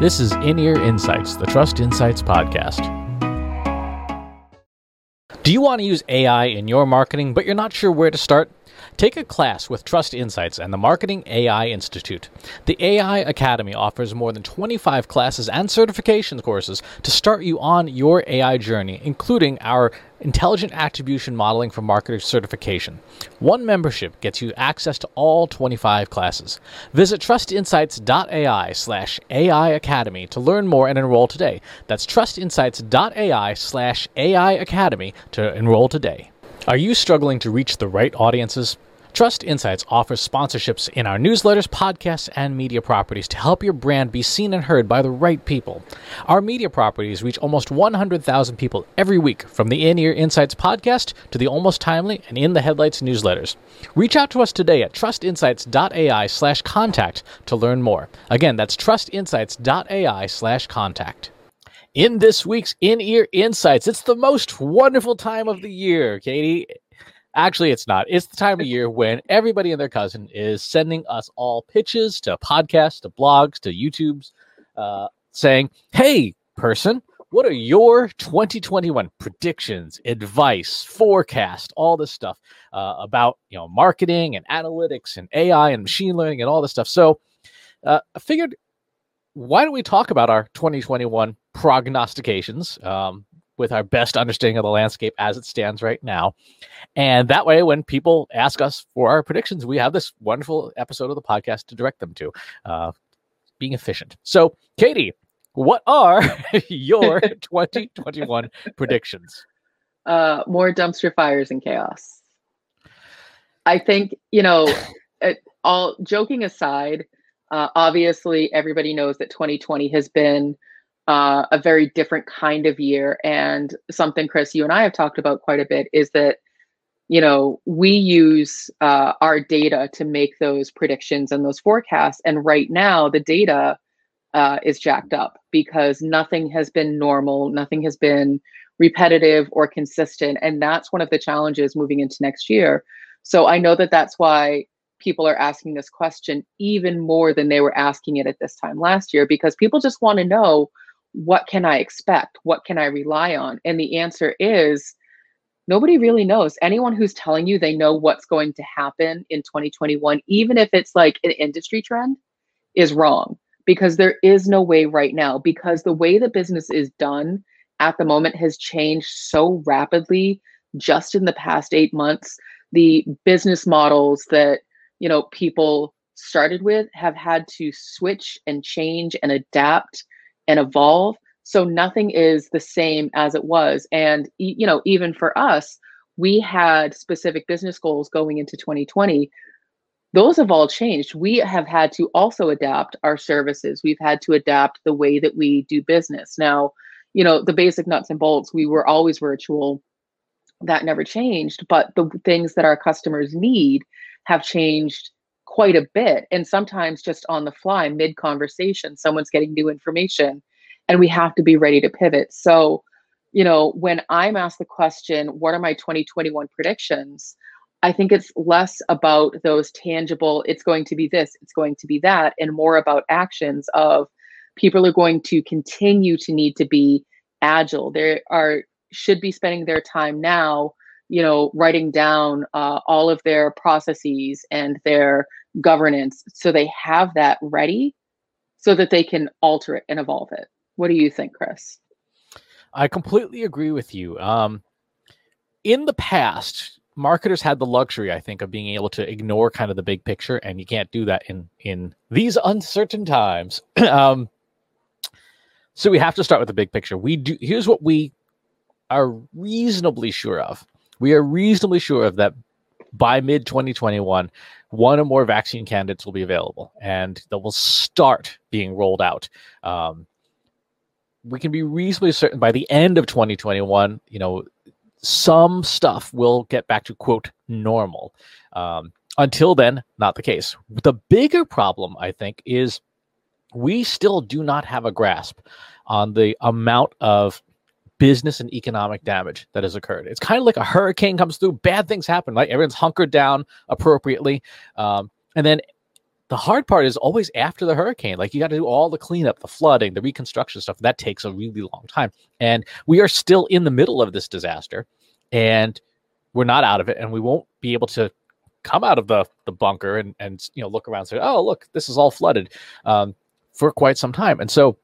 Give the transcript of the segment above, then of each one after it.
This is In Ear Insights, the Trust Insights podcast. Do you want to use AI in your marketing, but you're not sure where to start? Take a class with Trust Insights and the Marketing AI Institute. The AI Academy offers more than 25 classes and certification courses to start you on your AI journey, including our Intelligent Attribution Modeling for Marketers certification. One membership gets you access to all 25 classes. Visit trustinsights.ai slash AI Academy to learn more and enroll today. That's trustinsights.ai slash AI Academy to enroll today. Are you struggling to reach the right audiences? Trust Insights offers sponsorships in our newsletters, podcasts, and media properties to help your brand be seen and heard by the right people. Our media properties reach almost 100,000 people every week, from the In Ear Insights podcast to the Almost Timely and In the Headlights newsletters. Reach out to us today at trustinsights.ai slash contact to learn more. Again, that's trustinsights.ai slash contact. In this week's In Ear Insights, it's the most wonderful time of the year, Katie. Actually, it's not. It's the time of year when everybody and their cousin is sending us all pitches to podcasts, to blogs, to YouTubes, uh, saying, Hey, person, what are your 2021 predictions, advice, forecast, all this stuff uh, about you know marketing and analytics and AI and machine learning and all this stuff? So uh, I figured why don't we talk about our 2021 prognostications um, with our best understanding of the landscape as it stands right now? And that way, when people ask us for our predictions, we have this wonderful episode of the podcast to direct them to, uh, being efficient. So, Katie, what are your 2021 predictions? Uh, more dumpster fires and chaos. I think, you know, it, all joking aside, uh, obviously, everybody knows that 2020 has been uh, a very different kind of year. And something, Chris, you and I have talked about quite a bit is that, you know, we use uh, our data to make those predictions and those forecasts. And right now, the data uh, is jacked up because nothing has been normal, nothing has been repetitive or consistent. And that's one of the challenges moving into next year. So I know that that's why people are asking this question even more than they were asking it at this time last year because people just want to know what can I expect? What can I rely on? And the answer is nobody really knows. Anyone who's telling you they know what's going to happen in 2021, even if it's like an industry trend, is wrong because there is no way right now because the way the business is done at the moment has changed so rapidly just in the past 8 months the business models that you know people started with have had to switch and change and adapt and evolve. So nothing is the same as it was. And you know even for us we had specific business goals going into 2020 those have all changed. We have had to also adapt our services. We've had to adapt the way that we do business. Now you know the basic nuts and bolts we were always virtual. That never changed but the things that our customers need have changed quite a bit and sometimes just on the fly mid conversation someone's getting new information and we have to be ready to pivot. So you know when i'm asked the question what are my 2021 predictions? I think it's less about those tangible it's going to be this it's going to be that and more about actions of people are going to continue to need to be agile. They are should be spending their time now you know writing down uh, all of their processes and their governance so they have that ready so that they can alter it and evolve it. What do you think chris? I completely agree with you. Um, in the past marketers had the luxury i think of being able to ignore kind of the big picture and you can't do that in in these uncertain times. Um, so we have to start with the big picture. We do here's what we are reasonably sure of. We are reasonably sure of that by mid 2021 one or more vaccine candidates will be available and they will start being rolled out. Um, we can be reasonably certain by the end of 2021 you know some stuff will get back to quote normal. Um, until then not the case. The bigger problem i think is we still do not have a grasp on the amount of business and economic damage that has occurred. It's kind of like a hurricane comes through, bad things happen, right? Everyone's hunkered down appropriately. Um, and then the hard part is always after the hurricane. Like you got to do all the cleanup, the flooding, the reconstruction stuff. That takes a really long time. And we are still in the middle of this disaster and we're not out of it and we won't be able to come out of the the bunker and and you know look around and say, "Oh, look, this is all flooded." Um, for quite some time. And so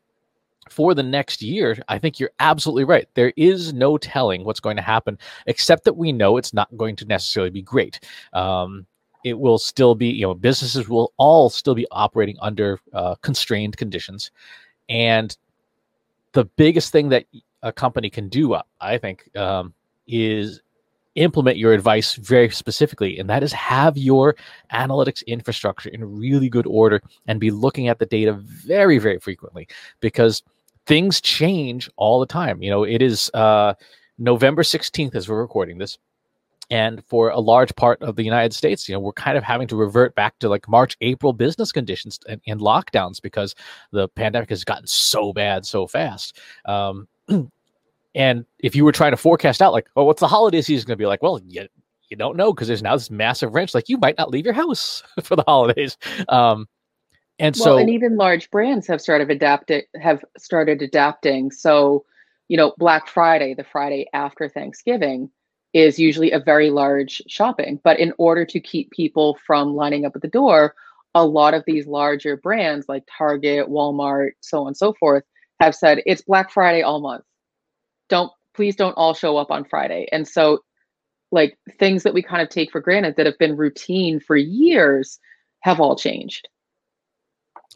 for the next year, I think you're absolutely right. There is no telling what's going to happen, except that we know it's not going to necessarily be great. Um, it will still be, you know, businesses will all still be operating under uh, constrained conditions. And the biggest thing that a company can do, I think, um, is implement your advice very specifically, and that is have your analytics infrastructure in really good order and be looking at the data very, very frequently because things change all the time. You know, it is uh, November 16th as we're recording this. And for a large part of the United States, you know, we're kind of having to revert back to like March, April business conditions and, and lockdowns because the pandemic has gotten so bad so fast. Um, and if you were trying to forecast out, like, oh, what's the holiday season going to be like? Well, you, you don't know because there's now this massive wrench. Like, you might not leave your house for the holidays. Um, and well, so, and even large brands have started adapting, have started adapting. So, you know, Black Friday, the Friday after Thanksgiving, is usually a very large shopping. But in order to keep people from lining up at the door, a lot of these larger brands like Target, Walmart, so on and so forth, have said it's Black Friday all month don't please don't all show up on Friday. And so like things that we kind of take for granted that have been routine for years have all changed.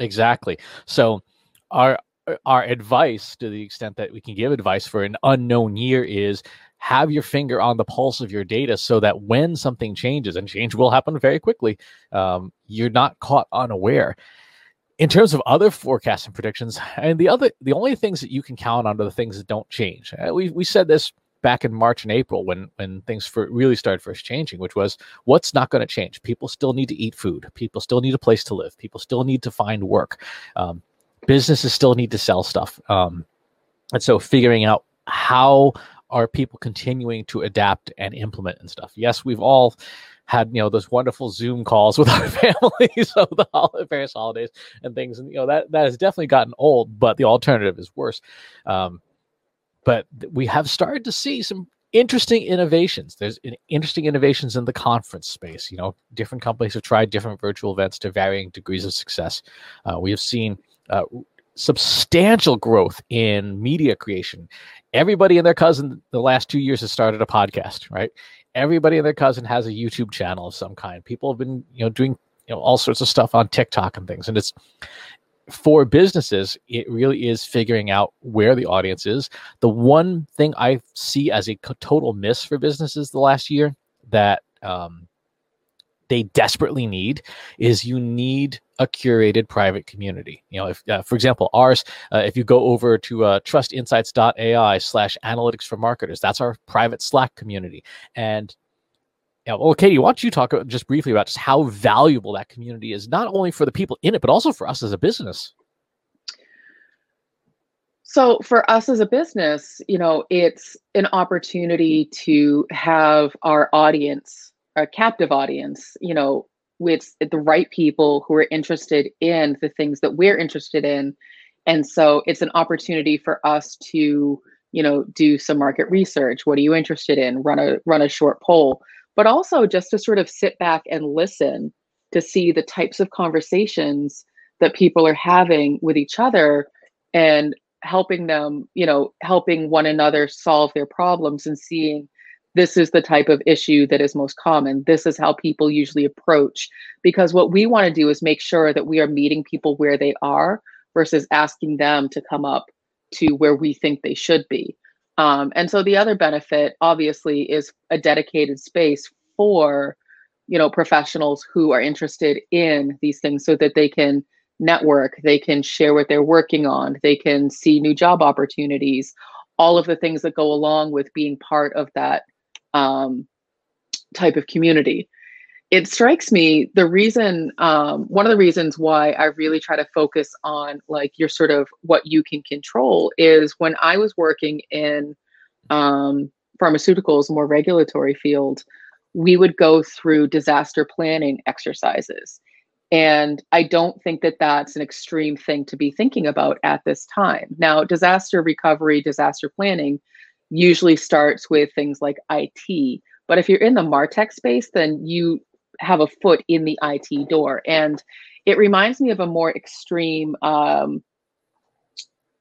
Exactly. So our our advice to the extent that we can give advice for an unknown year is have your finger on the pulse of your data so that when something changes and change will happen very quickly um, you're not caught unaware in terms of other forecasts and predictions, and the other, the only things that you can count on are the things that don't change. Uh, we we said this back in March and April when when things for, really started first changing, which was what's not going to change. People still need to eat food. People still need a place to live. People still need to find work. Um, businesses still need to sell stuff. Um, and so figuring out how are people continuing to adapt and implement and stuff. Yes, we've all had you know those wonderful Zoom calls with our families over the various holidays and things, and you know that that has definitely gotten old. But the alternative is worse. Um, but we have started to see some interesting innovations. There's interesting innovations in the conference space. You know, different companies have tried different virtual events to varying degrees of success. Uh, we have seen. Uh, substantial growth in media creation. Everybody and their cousin the last two years has started a podcast, right? everybody and their cousin has a YouTube channel of some kind. People have been, you know, doing you know all sorts of stuff on TikTok and things, and it's for businesses. It really is figuring out where the audience is. The one thing I see as a total miss for businesses the last year that um, they desperately need is you need a curated private community. You know, if uh, for example ours, uh, if you go over to uh, trustinsights.ai slash analytics for marketers, that's our private Slack community. And yeah, well, Katie, why don't you talk uh, just briefly about just how valuable that community is, not only for the people in it, but also for us as a business. So for us as a business, you know, it's an opportunity to have our audience our captive audience, you know, with the right people who are interested in the things that we're interested in. And so it's an opportunity for us to, you know, do some market research. What are you interested in? Run a run a short poll, but also just to sort of sit back and listen to see the types of conversations that people are having with each other and helping them, you know, helping one another solve their problems and seeing this is the type of issue that is most common. This is how people usually approach. Because what we want to do is make sure that we are meeting people where they are versus asking them to come up to where we think they should be. Um, and so the other benefit, obviously, is a dedicated space for you know professionals who are interested in these things so that they can network they can share what they're working on they can see new job opportunities all of the things that go along with being part of that um, type of community. It strikes me the reason, um, one of the reasons why I really try to focus on like your sort of what you can control is when I was working in um, pharmaceuticals, more regulatory field, we would go through disaster planning exercises. And I don't think that that's an extreme thing to be thinking about at this time. Now, disaster recovery, disaster planning usually starts with things like IT. But if you're in the MarTech space, then you have a foot in the IT door. And it reminds me of a more extreme um,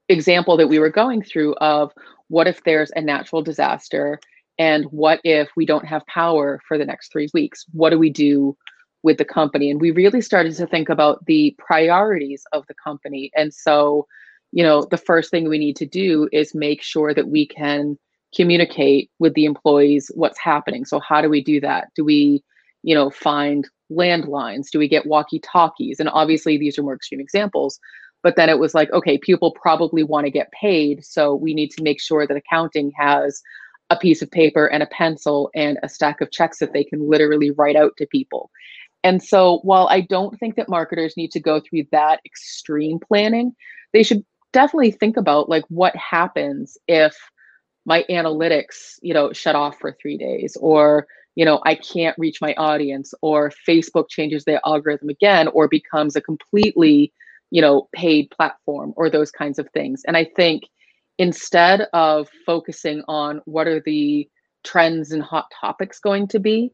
example that we were going through of what if there's a natural disaster and what if we don't have power for the next three weeks? What do we do with the company? And we really started to think about the priorities of the company. And so, you know, the first thing we need to do is make sure that we can communicate with the employees what's happening. So, how do we do that? Do we, you know, find landlines? Do we get walkie talkies? And obviously, these are more extreme examples. But then it was like, okay, people probably want to get paid. So we need to make sure that accounting has a piece of paper and a pencil and a stack of checks that they can literally write out to people. And so while I don't think that marketers need to go through that extreme planning, they should definitely think about like what happens if my analytics, you know, shut off for 3 days or you know, I can't reach my audience or Facebook changes their algorithm again or becomes a completely, you know, paid platform or those kinds of things. And I think instead of focusing on what are the trends and hot topics going to be,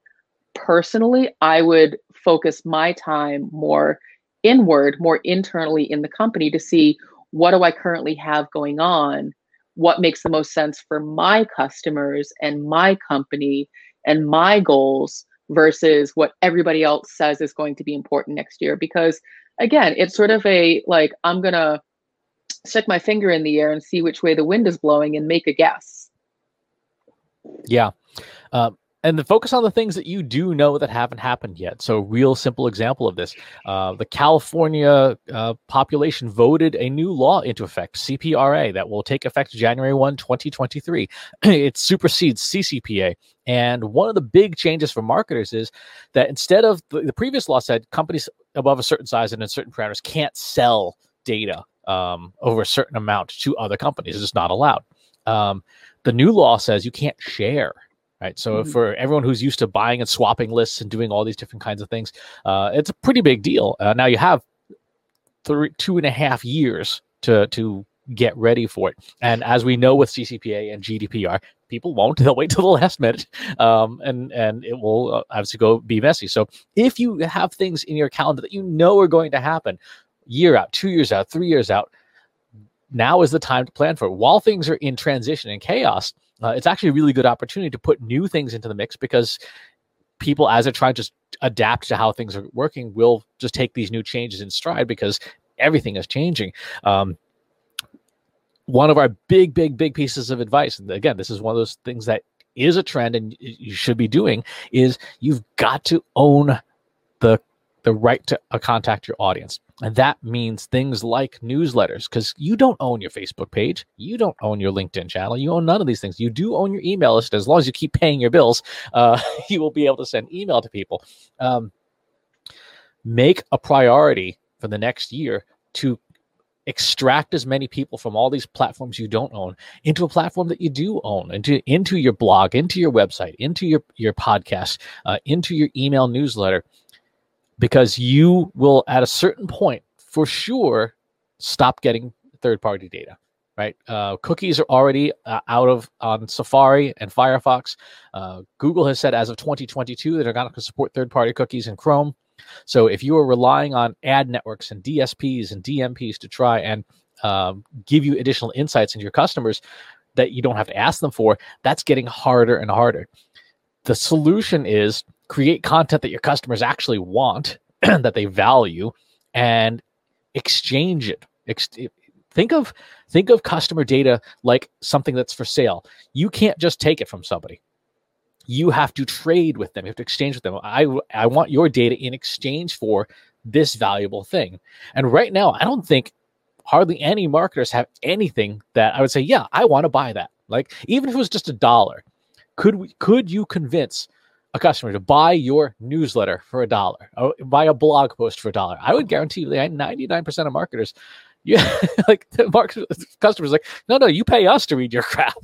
personally, I would focus my time more inward, more internally in the company to see what do I currently have going on? What makes the most sense for my customers and my company and my goals versus what everybody else says is going to be important next year? Because again, it's sort of a like, I'm going to stick my finger in the air and see which way the wind is blowing and make a guess. Yeah. Um, and the focus on the things that you do know that haven't happened yet. So, real simple example of this: uh, the California uh, population voted a new law into effect, CPRA, that will take effect January 1, 2023. it supersedes CCPA. And one of the big changes for marketers is that instead of the, the previous law said companies above a certain size and in certain parameters can't sell data um, over a certain amount to other companies. It's just not allowed. Um, the new law says you can't share. Right. So mm-hmm. for everyone who's used to buying and swapping lists and doing all these different kinds of things, uh, it's a pretty big deal. Uh, now you have three, two and a half years to to get ready for it. And as we know with CCPA and GDPR, people won't. They'll wait till the last minute, um, and and it will uh, obviously go be messy. So if you have things in your calendar that you know are going to happen, year out, two years out, three years out, now is the time to plan for it. While things are in transition and chaos, uh, it's actually a really good opportunity to put new things into the mix because people, as they're trying to adapt to how things are working, will just take these new changes in stride because everything is changing. Um, one of our big, big, big pieces of advice, and again, this is one of those things that is a trend and you should be doing, is you've got to own the the right to uh, contact your audience. And that means things like newsletters, because you don't own your Facebook page. You don't own your LinkedIn channel. You own none of these things. You do own your email list. As long as you keep paying your bills, uh, you will be able to send email to people. Um, make a priority for the next year to extract as many people from all these platforms you don't own into a platform that you do own into into your blog into your website into your your podcast uh, into your email newsletter because you will at a certain point for sure stop getting third party data right? Uh, cookies are already uh, out of on safari and firefox. Uh, google has said as of 2022 that they're not going to support third party cookies in chrome. So if you are relying on ad networks and dsps and dmps to try and um, give you additional insights into your customers that you don't have to ask them for that's getting harder and harder. The solution is create content that your customers actually want, that they value, and exchange it. Ex- think of think of customer data like something that's for sale. You can't just take it from somebody. You have to trade with them. You have to exchange with them. I I want your data in exchange for this valuable thing. And right now, I don't think hardly any marketers have anything that I would say, yeah, I want to buy that. Like even if it was just a dollar, could we could you convince a customer to buy your newsletter for a dollar, or buy a blog post for a dollar, I would guarantee you that 99% of marketers, yeah, like the market, customers like, no, no, you pay us to read your crap.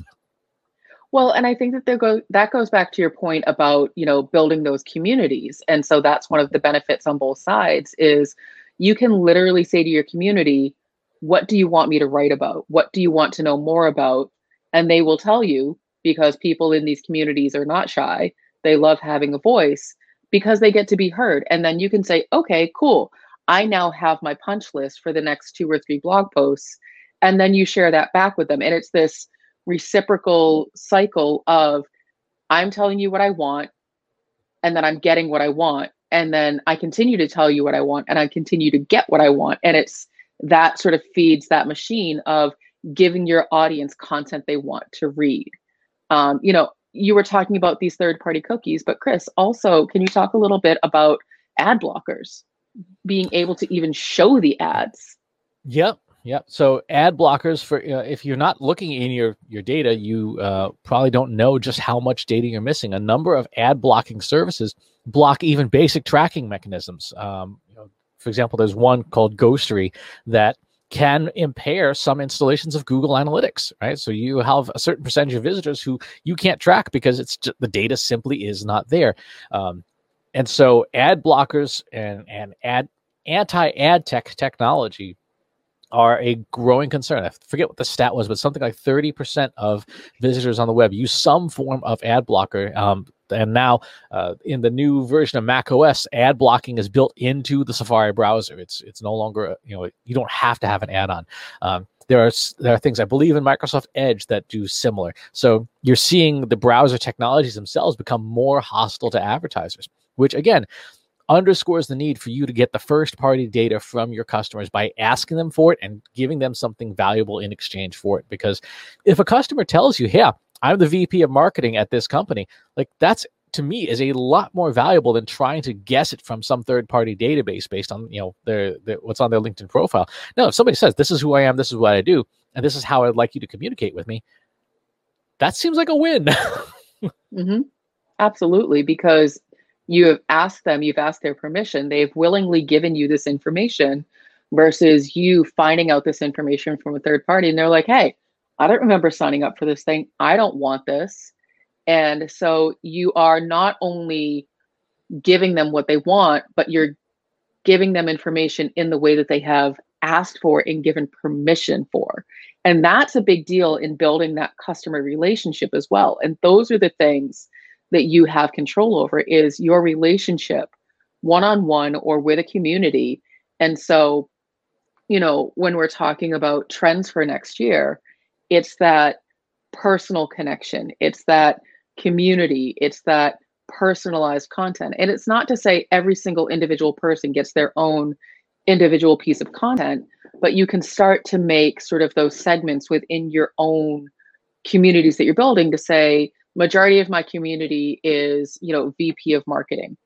Well, and I think that go that goes back to your point about, you know, building those communities. And so that's one of the benefits on both sides is you can literally say to your community, what do you want me to write about? What do you want to know more about? And they will tell you because people in these communities are not shy. They love having a voice because they get to be heard. And then you can say, okay, cool. I now have my punch list for the next two or three blog posts. And then you share that back with them. And it's this reciprocal cycle of I'm telling you what I want, and then I'm getting what I want. And then I continue to tell you what I want, and I continue to get what I want. And it's that sort of feeds that machine of giving your audience content they want to read. Um, you know, you were talking about these third party cookies, but Chris, also, can you talk a little bit about ad blockers being able to even show the ads? Yep. Yeah. So ad blockers for uh, if you're not looking in your your data, you uh, probably don't know just how much data you're missing. A number of ad blocking services block even basic tracking mechanisms. Um, you know, for example, there's one called Ghostery that can impair some installations of Google Analytics, right? So you have a certain percentage of visitors who you can't track because it's just, the data simply is not there. Um, and so ad blockers and and ad anti ad tech technology are a growing concern. I forget what the stat was, but something like 30% of visitors on the web use some form of ad blocker. Um, and now, uh, in the new version of Mac OS, ad blocking is built into the Safari browser. It's it's no longer you know you don't have to have an add-on. Um, there are there are things I believe in Microsoft Edge that do similar. So you're seeing the browser technologies themselves become more hostile to advertisers, which again underscores the need for you to get the first party data from your customers by asking them for it and giving them something valuable in exchange for it. Because if a customer tells you, yeah, I'm the VP of marketing at this company, like that's to me is a lot more valuable than trying to guess it from some third party database based on you know their, their what's on their linkedin profile no if somebody says this is who i am this is what i do and this is how i'd like you to communicate with me that seems like a win mm-hmm. absolutely because you have asked them, you've asked their permission, they've willingly given you this information versus you finding out this information from a third party and they're like, hey, I don't remember signing up for this thing. I don't want this. And so you are not only giving them what they want, but you're giving them information in the way that they have asked for and given permission for. And that's a big deal in building that customer relationship as well. And those are the things that you have control over is your relationship one on one or with a community. And so, you know, when we're talking about trends for next year, it's that personal connection, it's that community, it's that personalized content. And it's not to say every single individual person gets their own individual piece of content, but you can start to make sort of those segments within your own communities that you're building to say, majority of my community is you know vp of marketing.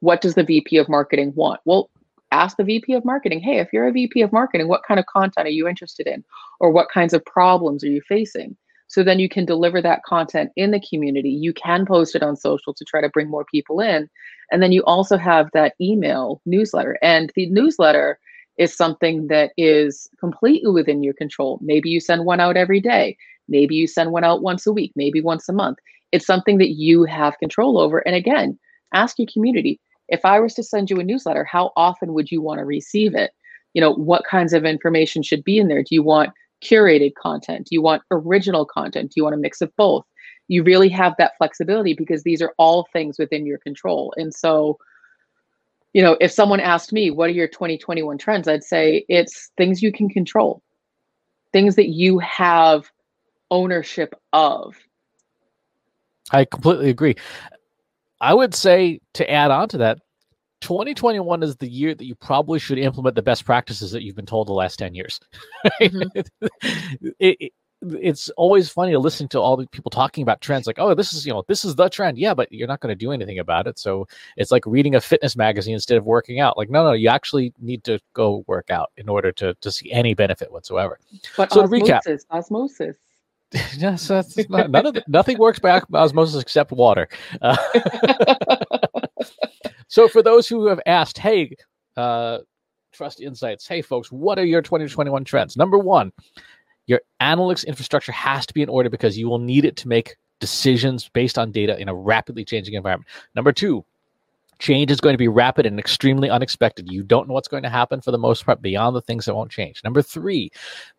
What does the vp of marketing want? Well ask the vp of marketing hey if you're a vp of marketing what kind of content are you interested in? Or what kinds of problems are you facing? So then you can deliver that content in the community. You can post it on social to try to bring more people in. And then you also have that email newsletter. And the newsletter is something that is completely within your control. Maybe you send one out every day Maybe you send one out once a week, maybe once a month. It's something that you have control over. And again, ask your community if I was to send you a newsletter, how often would you want to receive it? You know, what kinds of information should be in there? Do you want curated content? Do you want original content? Do you want a mix of both? You really have that flexibility because these are all things within your control. And so, you know, if someone asked me, what are your 2021 trends? I'd say it's things you can control, things that you have ownership of. I completely agree. I would say to add on to that, 2021 is the year that you probably should implement the best practices that you've been told the last 10 years. Mm-hmm. it, it, it's always funny to listen to all the people talking about trends like oh this is you know this is the trend yeah but you're not going to do anything about it so it's like reading a fitness magazine instead of working out like no no you actually need to go work out in order to to see any benefit whatsoever but so osmosis, to recap osmosis yes, that's not, none of the, nothing works by osmosis except water. Uh, so, for those who have asked, hey, uh, Trust Insights, hey, folks, what are your 2021 trends? Number one, your analytics infrastructure has to be in order because you will need it to make decisions based on data in a rapidly changing environment. Number two, change is going to be rapid and extremely unexpected. You don't know what's going to happen for the most part beyond the things that won't change. Number three,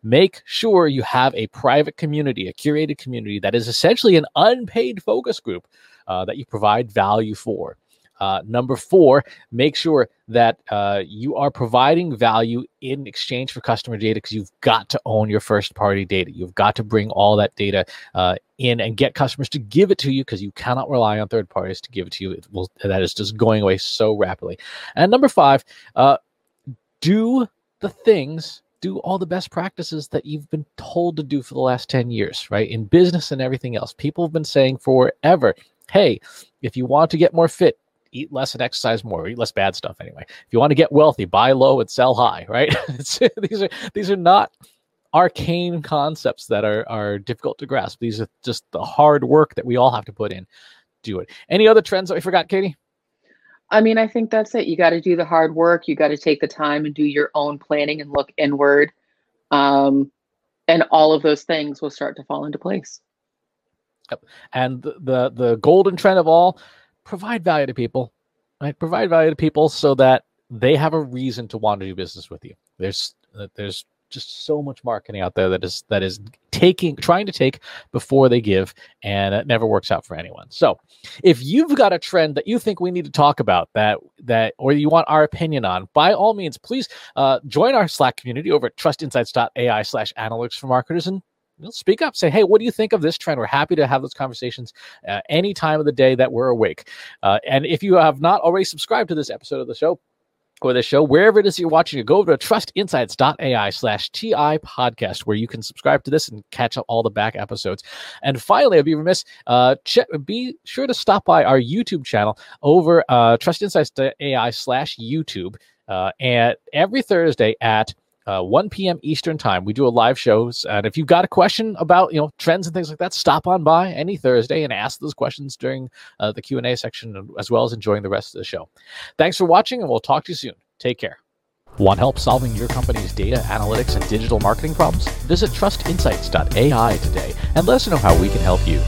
make sure you have a private community, a curated community that is essentially an unpaid focus group uh, that you provide value for. Uh, number four, make sure that uh, you are providing value in exchange for customer data because you've got to own your first party data. You've got to bring all that data uh, in and get customers to give it to you because you cannot rely on third parties to give it to you. It will, that is just going away so rapidly. And number five, uh, do the things do all the best practices that you've been told to do for the last 10 years, right? In business and everything else. People have been saying forever, hey, if you want to get more fit, eat less and exercise more, eat less bad stuff anyway. If you want to get wealthy, buy low and sell high, right? these are these are not arcane concepts that are are difficult to grasp. These are just the hard work that we all have to put in. Do it. Any other trends that we forgot, Katie? I mean, I think that's it. You got to do the hard work. You got to take the time and do your own planning and look inward. Um, and all of those things will start to fall into place. Yep. And the, the the golden trend of all provide value to people, right? Provide value to people so that they have a reason to want to do business with you. There's uh, there's just so much marketing out there that is that is taking trying to take before they give and it never works out for anyone so if you've got a trend that you think we need to talk about that that or you want our opinion on by all means please uh, join our slack community over at trustinsights.ai slash analytics for marketers and speak up. Say hey what do you think of this trend? We're happy to have those conversations uh, any time of the day that we're awake. Uh, and if you have not already subscribed to this episode of the show or the show wherever it is you're watching it go over to trustinsights.ai slash ti podcast where you can subscribe to this and catch up all the back episodes. And finally i'd be remiss uh check, be sure to stop by our youtube channel over uh trustinsights.ai slash youtube uh, and every thursday at uh, 1 p.m. Eastern time. We do a live shows, and if you've got a question about you know trends and things like that, stop on by any Thursday and ask those questions during uh, the Q and A section, as well as enjoying the rest of the show. Thanks for watching, and we'll talk to you soon. Take care. Want help solving your company's data analytics and digital marketing problems? Visit trustinsights.ai today and let us know how we can help you.